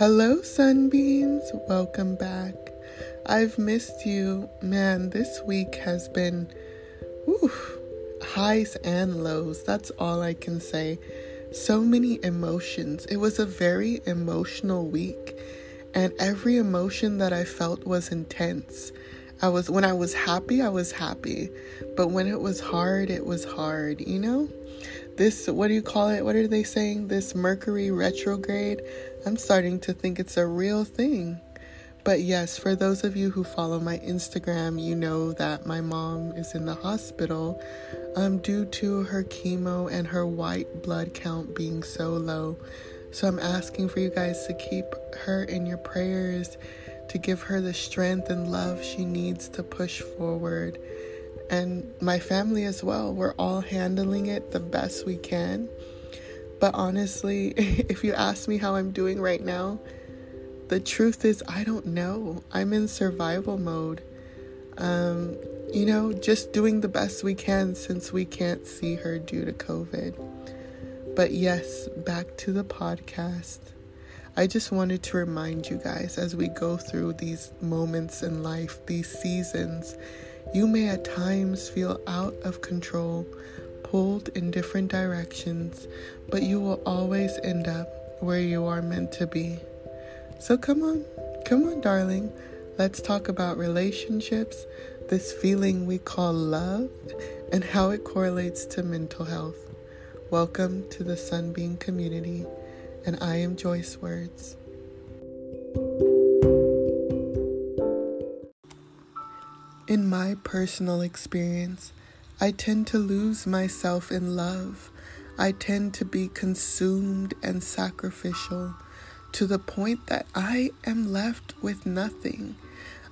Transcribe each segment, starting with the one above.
Hello, Sunbeams. Welcome back. I've missed you. Man, this week has been whew, highs and lows. That's all I can say. So many emotions. It was a very emotional week, and every emotion that I felt was intense. I was when I was happy, I was happy. But when it was hard, it was hard, you know? This what do you call it? What are they saying? This Mercury retrograde? I'm starting to think it's a real thing. But yes, for those of you who follow my Instagram, you know that my mom is in the hospital um, due to her chemo and her white blood count being so low. So I'm asking for you guys to keep her in your prayers, to give her the strength and love she needs to push forward. And my family as well, we're all handling it the best we can. But honestly, if you ask me how I'm doing right now, the truth is, I don't know. I'm in survival mode. Um, you know, just doing the best we can since we can't see her due to COVID. But yes, back to the podcast. I just wanted to remind you guys as we go through these moments in life, these seasons, you may at times feel out of control pulled in different directions, but you will always end up where you are meant to be. So come on, come on, darling. Let's talk about relationships, this feeling we call love, and how it correlates to mental health. Welcome to the Sunbeam community, and I am Joyce Words. In my personal experience, I tend to lose myself in love. I tend to be consumed and sacrificial to the point that I am left with nothing.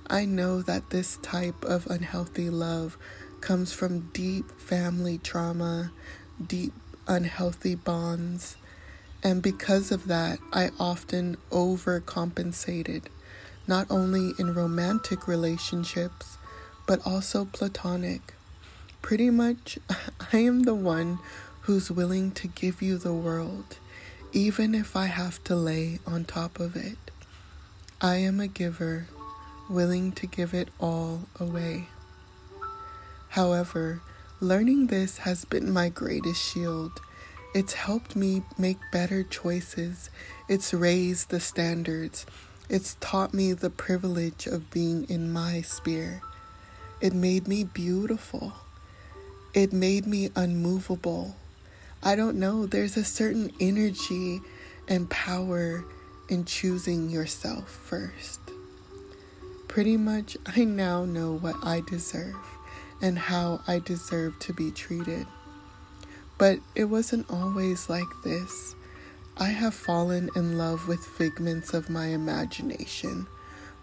I know that this type of unhealthy love comes from deep family trauma, deep unhealthy bonds, and because of that, I often overcompensated, not only in romantic relationships, but also platonic. Pretty much, I am the one who's willing to give you the world, even if I have to lay on top of it. I am a giver, willing to give it all away. However, learning this has been my greatest shield. It's helped me make better choices. It's raised the standards. It's taught me the privilege of being in my sphere. It made me beautiful. It made me unmovable. I don't know, there's a certain energy and power in choosing yourself first. Pretty much, I now know what I deserve and how I deserve to be treated. But it wasn't always like this. I have fallen in love with figments of my imagination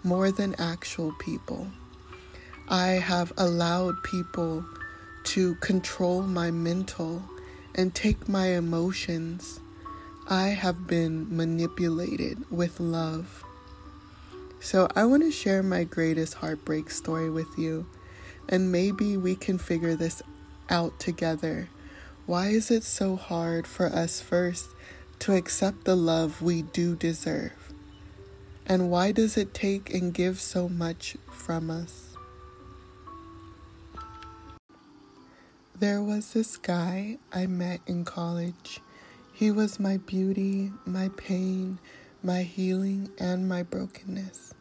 more than actual people. I have allowed people to control my mental and take my emotions. I have been manipulated with love. So, I want to share my greatest heartbreak story with you, and maybe we can figure this out together. Why is it so hard for us first to accept the love we do deserve? And why does it take and give so much from us? There was this guy I met in college. He was my beauty, my pain, my healing, and my brokenness.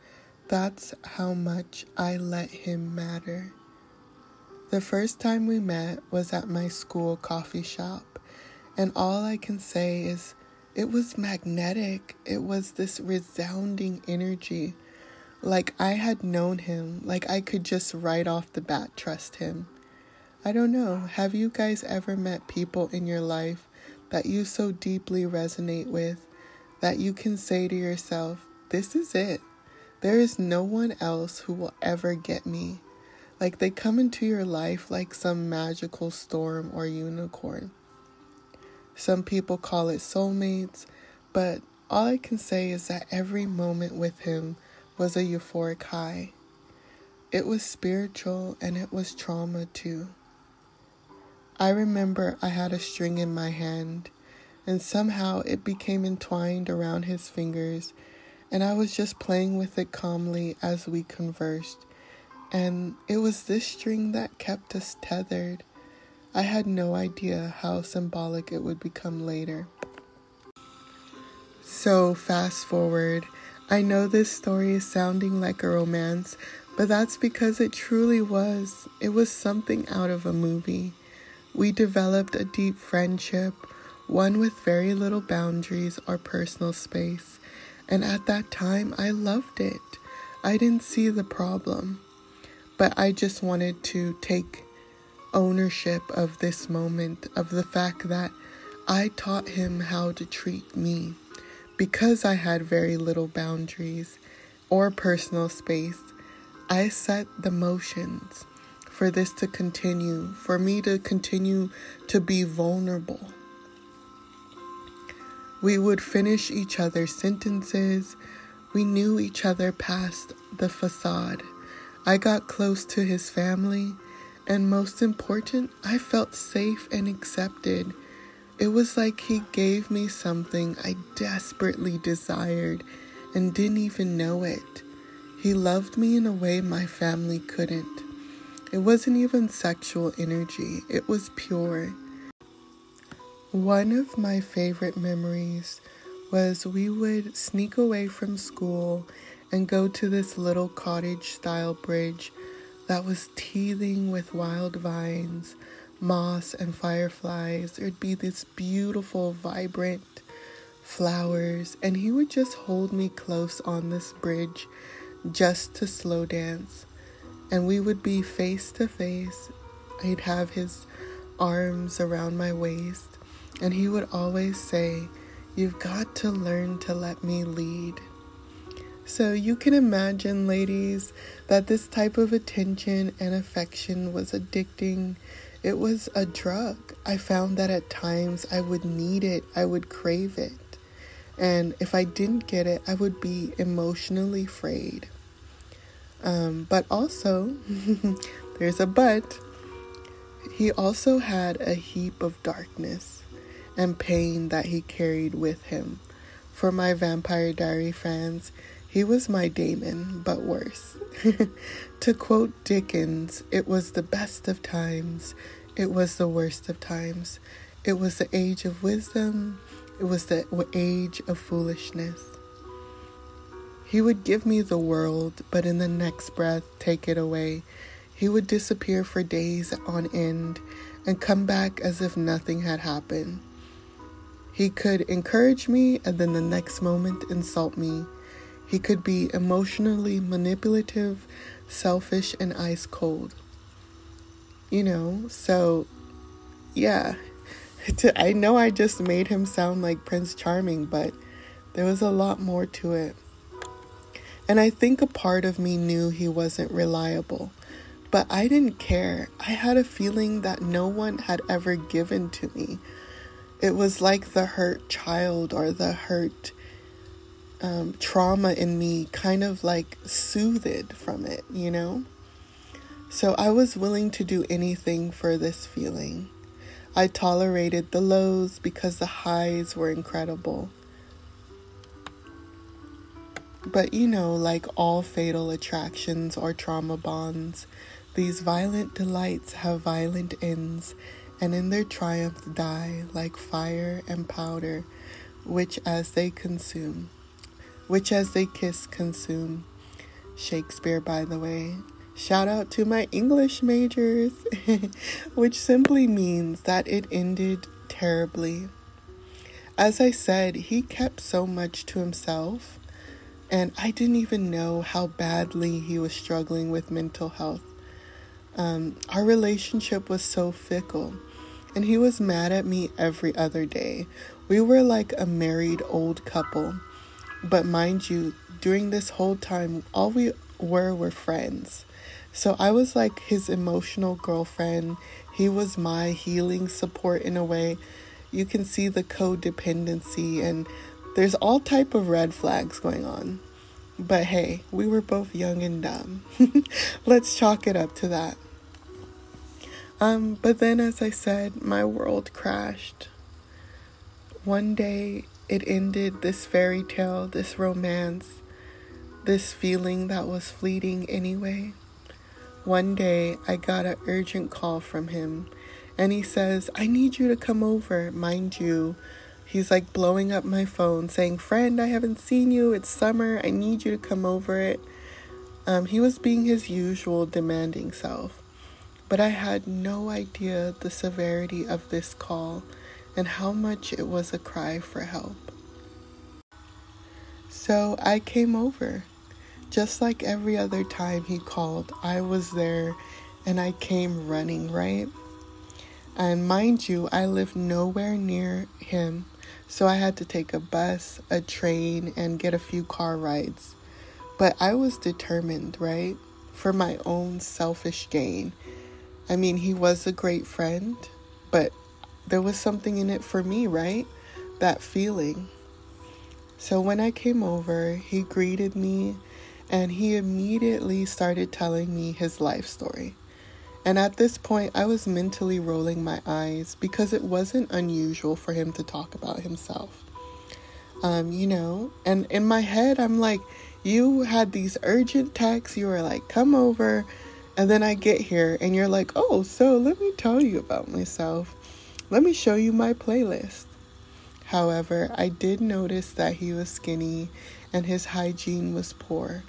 That's how much I let him matter. The first time we met was at my school coffee shop, and all I can say is it was magnetic. It was this resounding energy. Like I had known him, like I could just right off the bat trust him. I don't know. Have you guys ever met people in your life that you so deeply resonate with that you can say to yourself, This is it? There is no one else who will ever get me. Like they come into your life like some magical storm or unicorn. Some people call it soulmates, but all I can say is that every moment with him was a euphoric high. It was spiritual and it was trauma too. I remember I had a string in my hand, and somehow it became entwined around his fingers, and I was just playing with it calmly as we conversed. And it was this string that kept us tethered. I had no idea how symbolic it would become later. So, fast forward. I know this story is sounding like a romance, but that's because it truly was. It was something out of a movie. We developed a deep friendship, one with very little boundaries or personal space. And at that time, I loved it. I didn't see the problem. But I just wanted to take ownership of this moment, of the fact that I taught him how to treat me. Because I had very little boundaries or personal space, I set the motions for this to continue, for me to continue to be vulnerable. We would finish each other's sentences. We knew each other past the facade. I got close to his family, and most important, I felt safe and accepted. It was like he gave me something I desperately desired and didn't even know it. He loved me in a way my family couldn't. It wasn't even sexual energy, it was pure. One of my favorite memories was we would sneak away from school and go to this little cottage style bridge that was teething with wild vines, moss, and fireflies. There'd be this beautiful, vibrant flowers, and he would just hold me close on this bridge just to slow dance. And we would be face to face. He'd have his arms around my waist, and he would always say, You've got to learn to let me lead. So you can imagine, ladies, that this type of attention and affection was addicting. It was a drug. I found that at times I would need it, I would crave it. And if I didn't get it, I would be emotionally frayed. Um, but also, there's a but, he also had a heap of darkness and pain that he carried with him. For my Vampire Diary fans, he was my Damon, but worse. to quote Dickens, it was the best of times, it was the worst of times. It was the age of wisdom, it was the age of foolishness. He would give me the world, but in the next breath take it away. He would disappear for days on end and come back as if nothing had happened. He could encourage me and then the next moment insult me. He could be emotionally manipulative, selfish, and ice cold. You know, so yeah. I know I just made him sound like Prince Charming, but there was a lot more to it. And I think a part of me knew he wasn't reliable, but I didn't care. I had a feeling that no one had ever given to me. It was like the hurt child or the hurt um, trauma in me kind of like soothed from it, you know? So I was willing to do anything for this feeling. I tolerated the lows because the highs were incredible. But you know, like all fatal attractions or trauma bonds, these violent delights have violent ends, and in their triumph die like fire and powder, which as they consume which as they kiss consume. Shakespeare, by the way. Shout out to my English majors, which simply means that it ended terribly. As I said, he kept so much to himself, and I didn't even know how badly he was struggling with mental health. Um, our relationship was so fickle, and he was mad at me every other day. We were like a married old couple. But mind you, during this whole time, all we were were friends. So I was like his emotional girlfriend. He was my healing support in a way. You can see the codependency and there's all type of red flags going on. But hey, we were both young and dumb. Let's chalk it up to that. Um, but then as I said, my world crashed. One day it ended this fairy tale, this romance, this feeling that was fleeting anyway. One day I got an urgent call from him and he says, I need you to come over. Mind you, he's like blowing up my phone saying, Friend, I haven't seen you. It's summer. I need you to come over it. Um, he was being his usual demanding self. But I had no idea the severity of this call and how much it was a cry for help. So I came over. Just like every other time he called, I was there and I came running, right? And mind you, I live nowhere near him, so I had to take a bus, a train, and get a few car rides. But I was determined, right? For my own selfish gain. I mean, he was a great friend, but there was something in it for me, right? That feeling. So when I came over, he greeted me and he immediately started telling me his life story. And at this point, I was mentally rolling my eyes because it wasn't unusual for him to talk about himself. Um, you know, and in my head, I'm like, you had these urgent texts, you were like, come over. And then I get here and you're like, oh, so let me tell you about myself. Let me show you my playlist. However, I did notice that he was skinny and his hygiene was poor,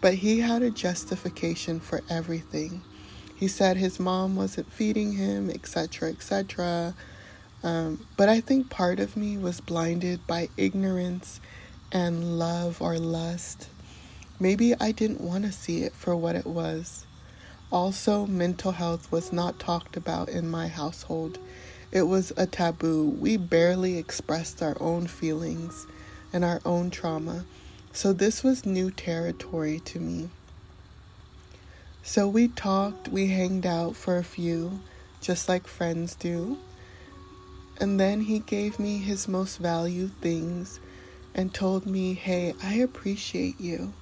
but he had a justification for everything. He said his mom wasn't feeding him, etc., etc. Um, but I think part of me was blinded by ignorance and love or lust. Maybe I didn't want to see it for what it was. Also, mental health was not talked about in my household. It was a taboo. We barely expressed our own feelings and our own trauma. So, this was new territory to me. So we talked, we hanged out for a few, just like friends do. And then he gave me his most valued things and told me, Hey, I appreciate you.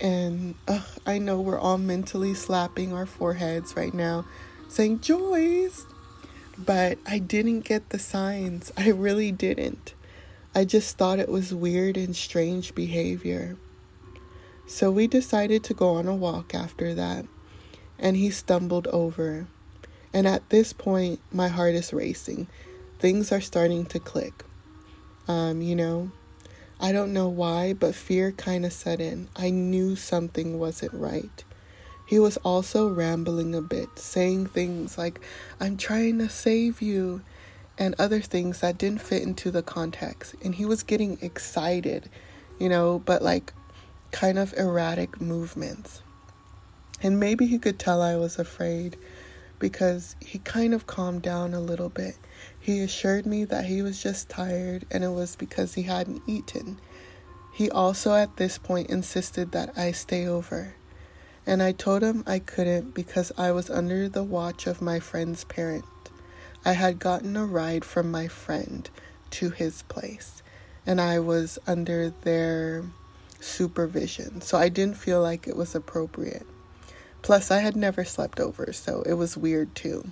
And ugh, I know we're all mentally slapping our foreheads right now, saying, Joyce. But I didn't get the signs. I really didn't. I just thought it was weird and strange behavior. So we decided to go on a walk after that, and he stumbled over. And at this point, my heart is racing. Things are starting to click. Um, you know, I don't know why, but fear kind of set in. I knew something wasn't right. He was also rambling a bit, saying things like, I'm trying to save you, and other things that didn't fit into the context. And he was getting excited, you know, but like kind of erratic movements. And maybe he could tell I was afraid because he kind of calmed down a little bit. He assured me that he was just tired and it was because he hadn't eaten. He also at this point insisted that I stay over. And I told him I couldn't because I was under the watch of my friend's parent. I had gotten a ride from my friend to his place, and I was under their supervision. So I didn't feel like it was appropriate. Plus, I had never slept over, so it was weird too.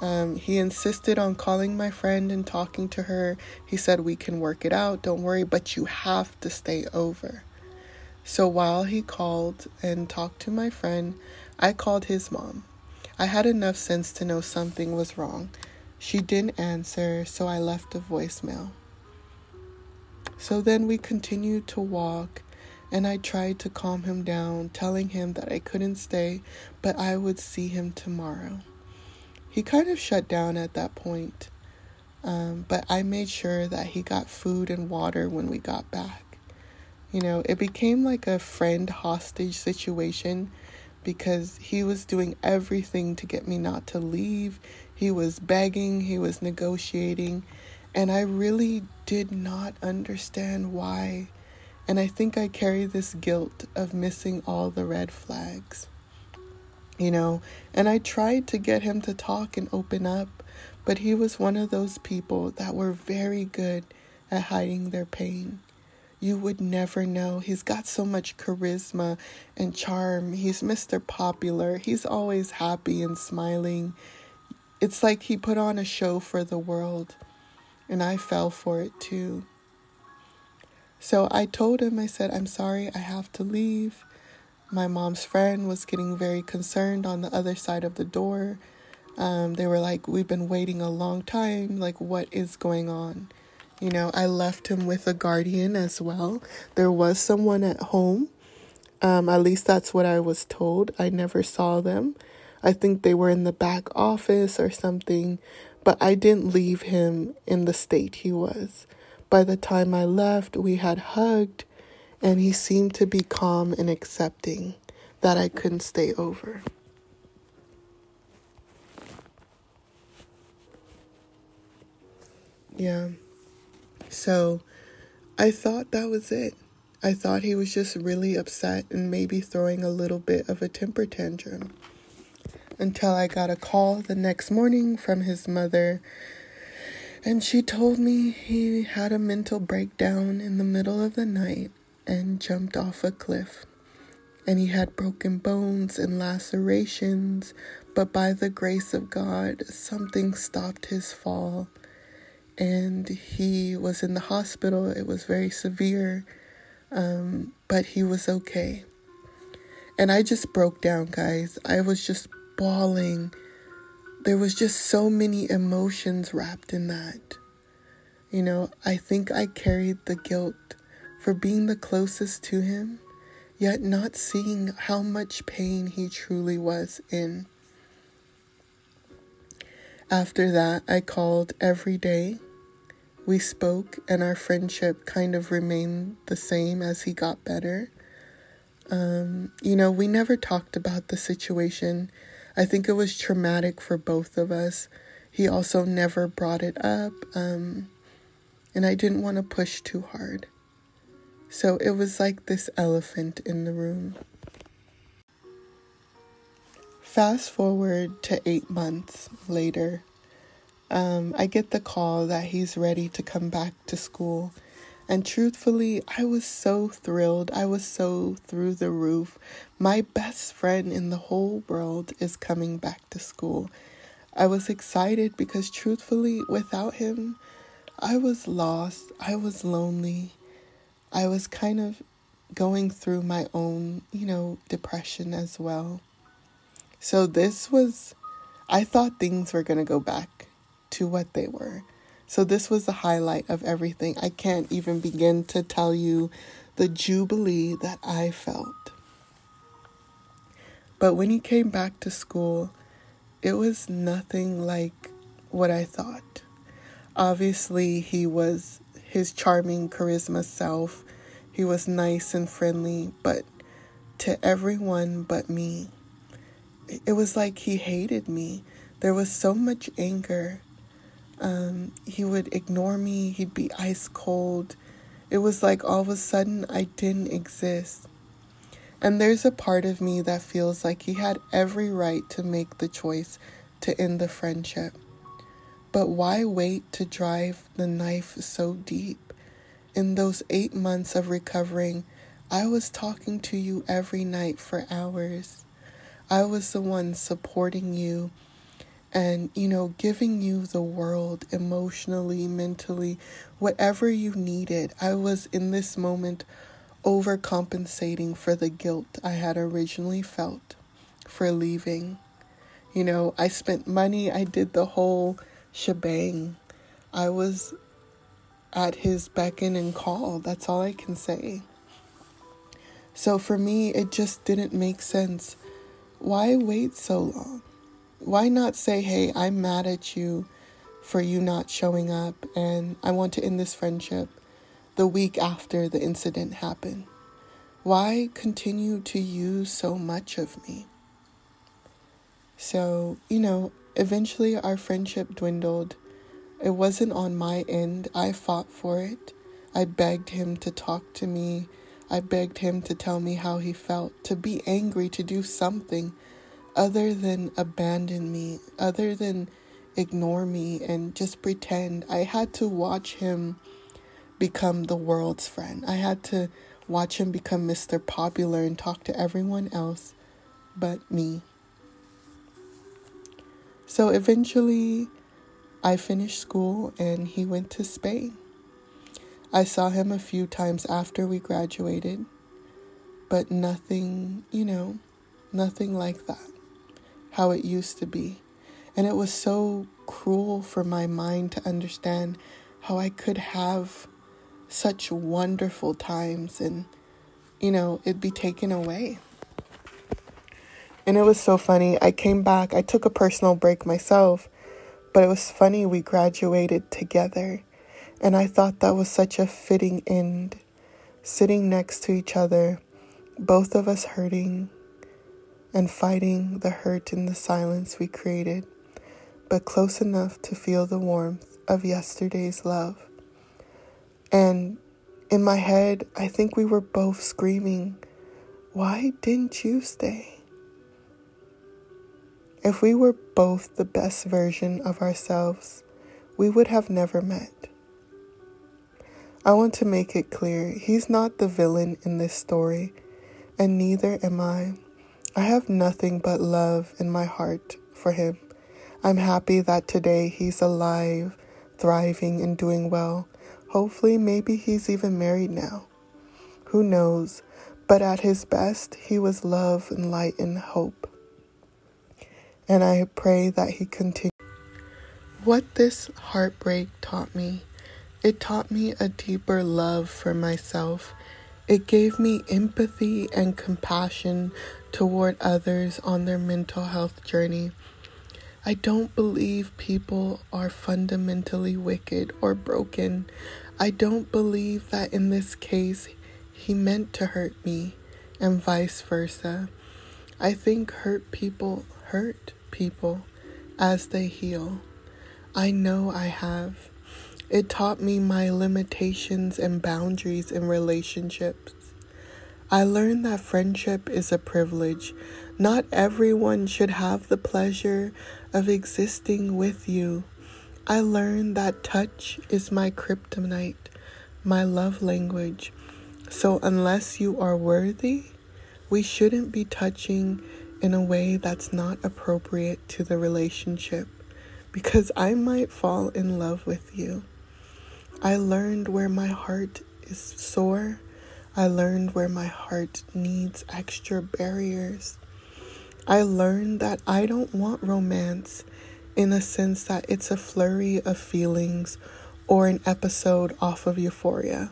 Um, he insisted on calling my friend and talking to her. He said, We can work it out, don't worry, but you have to stay over. So while he called and talked to my friend, I called his mom. I had enough sense to know something was wrong. She didn't answer, so I left a voicemail. So then we continued to walk, and I tried to calm him down, telling him that I couldn't stay, but I would see him tomorrow. He kind of shut down at that point, um, but I made sure that he got food and water when we got back. You know, it became like a friend hostage situation because he was doing everything to get me not to leave. He was begging, he was negotiating, and I really did not understand why. And I think I carry this guilt of missing all the red flags. You know, and I tried to get him to talk and open up, but he was one of those people that were very good at hiding their pain. You would never know. He's got so much charisma and charm. He's Mr. Popular. He's always happy and smiling. It's like he put on a show for the world. And I fell for it too. So I told him, I said, I'm sorry, I have to leave. My mom's friend was getting very concerned on the other side of the door. Um, they were like, We've been waiting a long time. Like, what is going on? You know, I left him with a guardian as well. There was someone at home. Um, at least that's what I was told. I never saw them. I think they were in the back office or something, but I didn't leave him in the state he was. By the time I left, we had hugged, and he seemed to be calm and accepting that I couldn't stay over. Yeah. So I thought that was it. I thought he was just really upset and maybe throwing a little bit of a temper tantrum. Until I got a call the next morning from his mother, and she told me he had a mental breakdown in the middle of the night and jumped off a cliff. And he had broken bones and lacerations, but by the grace of God, something stopped his fall and he was in the hospital. It was very severe, um, but he was okay. And I just broke down, guys. I was just bawling. There was just so many emotions wrapped in that. You know, I think I carried the guilt for being the closest to him, yet not seeing how much pain he truly was in. After that, I called every day we spoke, and our friendship kind of remained the same as he got better. Um, you know, we never talked about the situation. I think it was traumatic for both of us. He also never brought it up, um, and I didn't want to push too hard. So it was like this elephant in the room. Fast forward to eight months later um, I get the call that he's ready to come back to school. And truthfully, I was so thrilled. I was so through the roof. My best friend in the whole world is coming back to school. I was excited because, truthfully, without him, I was lost. I was lonely. I was kind of going through my own, you know, depression as well. So, this was, I thought things were going to go back to what they were. So, this was the highlight of everything. I can't even begin to tell you the jubilee that I felt. But when he came back to school, it was nothing like what I thought. Obviously, he was his charming charisma self. He was nice and friendly, but to everyone but me. It was like he hated me. There was so much anger um, he would ignore me, he'd be ice cold. It was like all of a sudden I didn't exist. And there's a part of me that feels like he had every right to make the choice to end the friendship. But why wait to drive the knife so deep? In those eight months of recovering, I was talking to you every night for hours. I was the one supporting you and, you know, giving you the world emotionally, mentally, whatever you needed. I was in this moment overcompensating for the guilt I had originally felt for leaving. You know, I spent money, I did the whole shebang. I was at his beckon and call. That's all I can say. So for me, it just didn't make sense. Why wait so long? why not say, hey, I'm mad at you for you not showing up and I want to end this friendship the week after the incident happened? Why continue to use so much of me? So, you know, eventually our friendship dwindled. It wasn't on my end. I fought for it. I begged him to talk to me. I begged him to tell me how he felt, to be angry, to do something other than abandon me, other than ignore me and just pretend. I had to watch him become the world's friend. I had to watch him become Mr. Popular and talk to everyone else but me. So eventually, I finished school and he went to Spain. I saw him a few times after we graduated, but nothing, you know, nothing like that, how it used to be. And it was so cruel for my mind to understand how I could have such wonderful times and, you know, it'd be taken away. And it was so funny. I came back, I took a personal break myself, but it was funny we graduated together. And I thought that was such a fitting end, sitting next to each other, both of us hurting and fighting the hurt in the silence we created, but close enough to feel the warmth of yesterday's love. And in my head, I think we were both screaming, Why didn't you stay? If we were both the best version of ourselves, we would have never met. I want to make it clear he's not the villain in this story, and neither am I. I have nothing but love in my heart for him. I'm happy that today he's alive, thriving, and doing well. Hopefully, maybe he's even married now. Who knows? But at his best, he was love and light and hope. And I pray that he continues. What this heartbreak taught me it taught me a deeper love for myself. It gave me empathy and compassion toward others on their mental health journey. I don't believe people are fundamentally wicked or broken. I don't believe that in this case he meant to hurt me and vice versa. I think hurt people hurt people as they heal. I know I have. It taught me my limitations and boundaries in relationships. I learned that friendship is a privilege. Not everyone should have the pleasure of existing with you. I learned that touch is my kryptonite, my love language. So, unless you are worthy, we shouldn't be touching in a way that's not appropriate to the relationship because I might fall in love with you. I learned where my heart is sore. I learned where my heart needs extra barriers. I learned that I don't want romance in the sense that it's a flurry of feelings or an episode off of euphoria.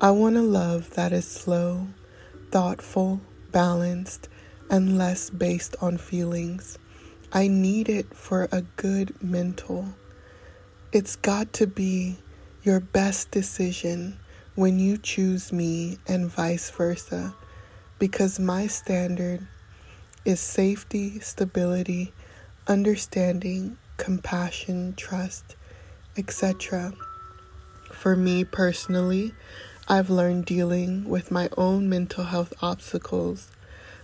I want a love that is slow, thoughtful, balanced, and less based on feelings. I need it for a good mental. It's got to be your best decision when you choose me and vice versa because my standard is safety, stability, understanding, compassion, trust, etc. For me personally, I've learned dealing with my own mental health obstacles.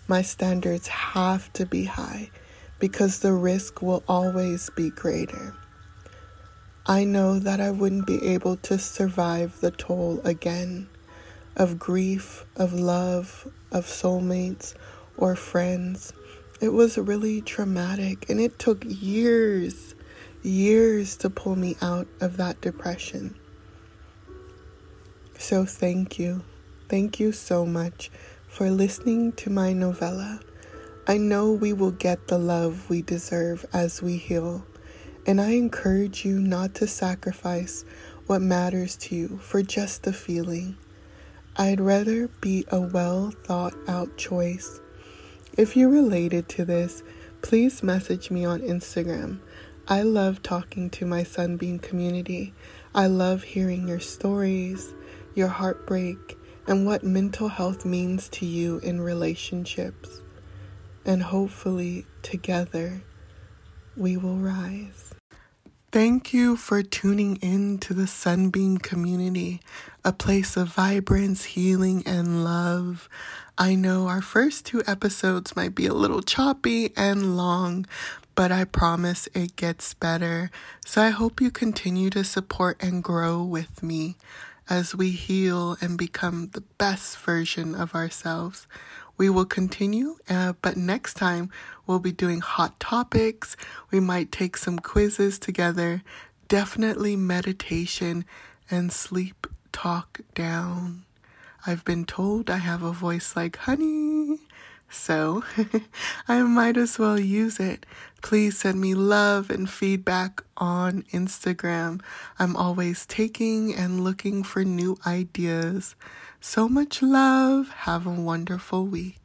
My standards have to be high because the risk will always be greater. I know that I wouldn't be able to survive the toll again of grief, of love, of soulmates or friends. It was really traumatic and it took years, years to pull me out of that depression. So, thank you. Thank you so much for listening to my novella. I know we will get the love we deserve as we heal. And I encourage you not to sacrifice what matters to you for just the feeling. I'd rather be a well thought out choice. If you're related to this, please message me on Instagram. I love talking to my Sunbeam community. I love hearing your stories, your heartbreak, and what mental health means to you in relationships. And hopefully, together, we will rise. Thank you for tuning in to the Sunbeam community, a place of vibrance, healing, and love. I know our first two episodes might be a little choppy and long, but I promise it gets better. So I hope you continue to support and grow with me as we heal and become the best version of ourselves. We will continue, uh, but next time we'll be doing hot topics. We might take some quizzes together. definitely meditation and sleep talk down. I've been told I have a voice like honey, so I might as well use it. Please send me love and feedback on Instagram. I'm always taking and looking for new ideas. So much love. Have a wonderful week.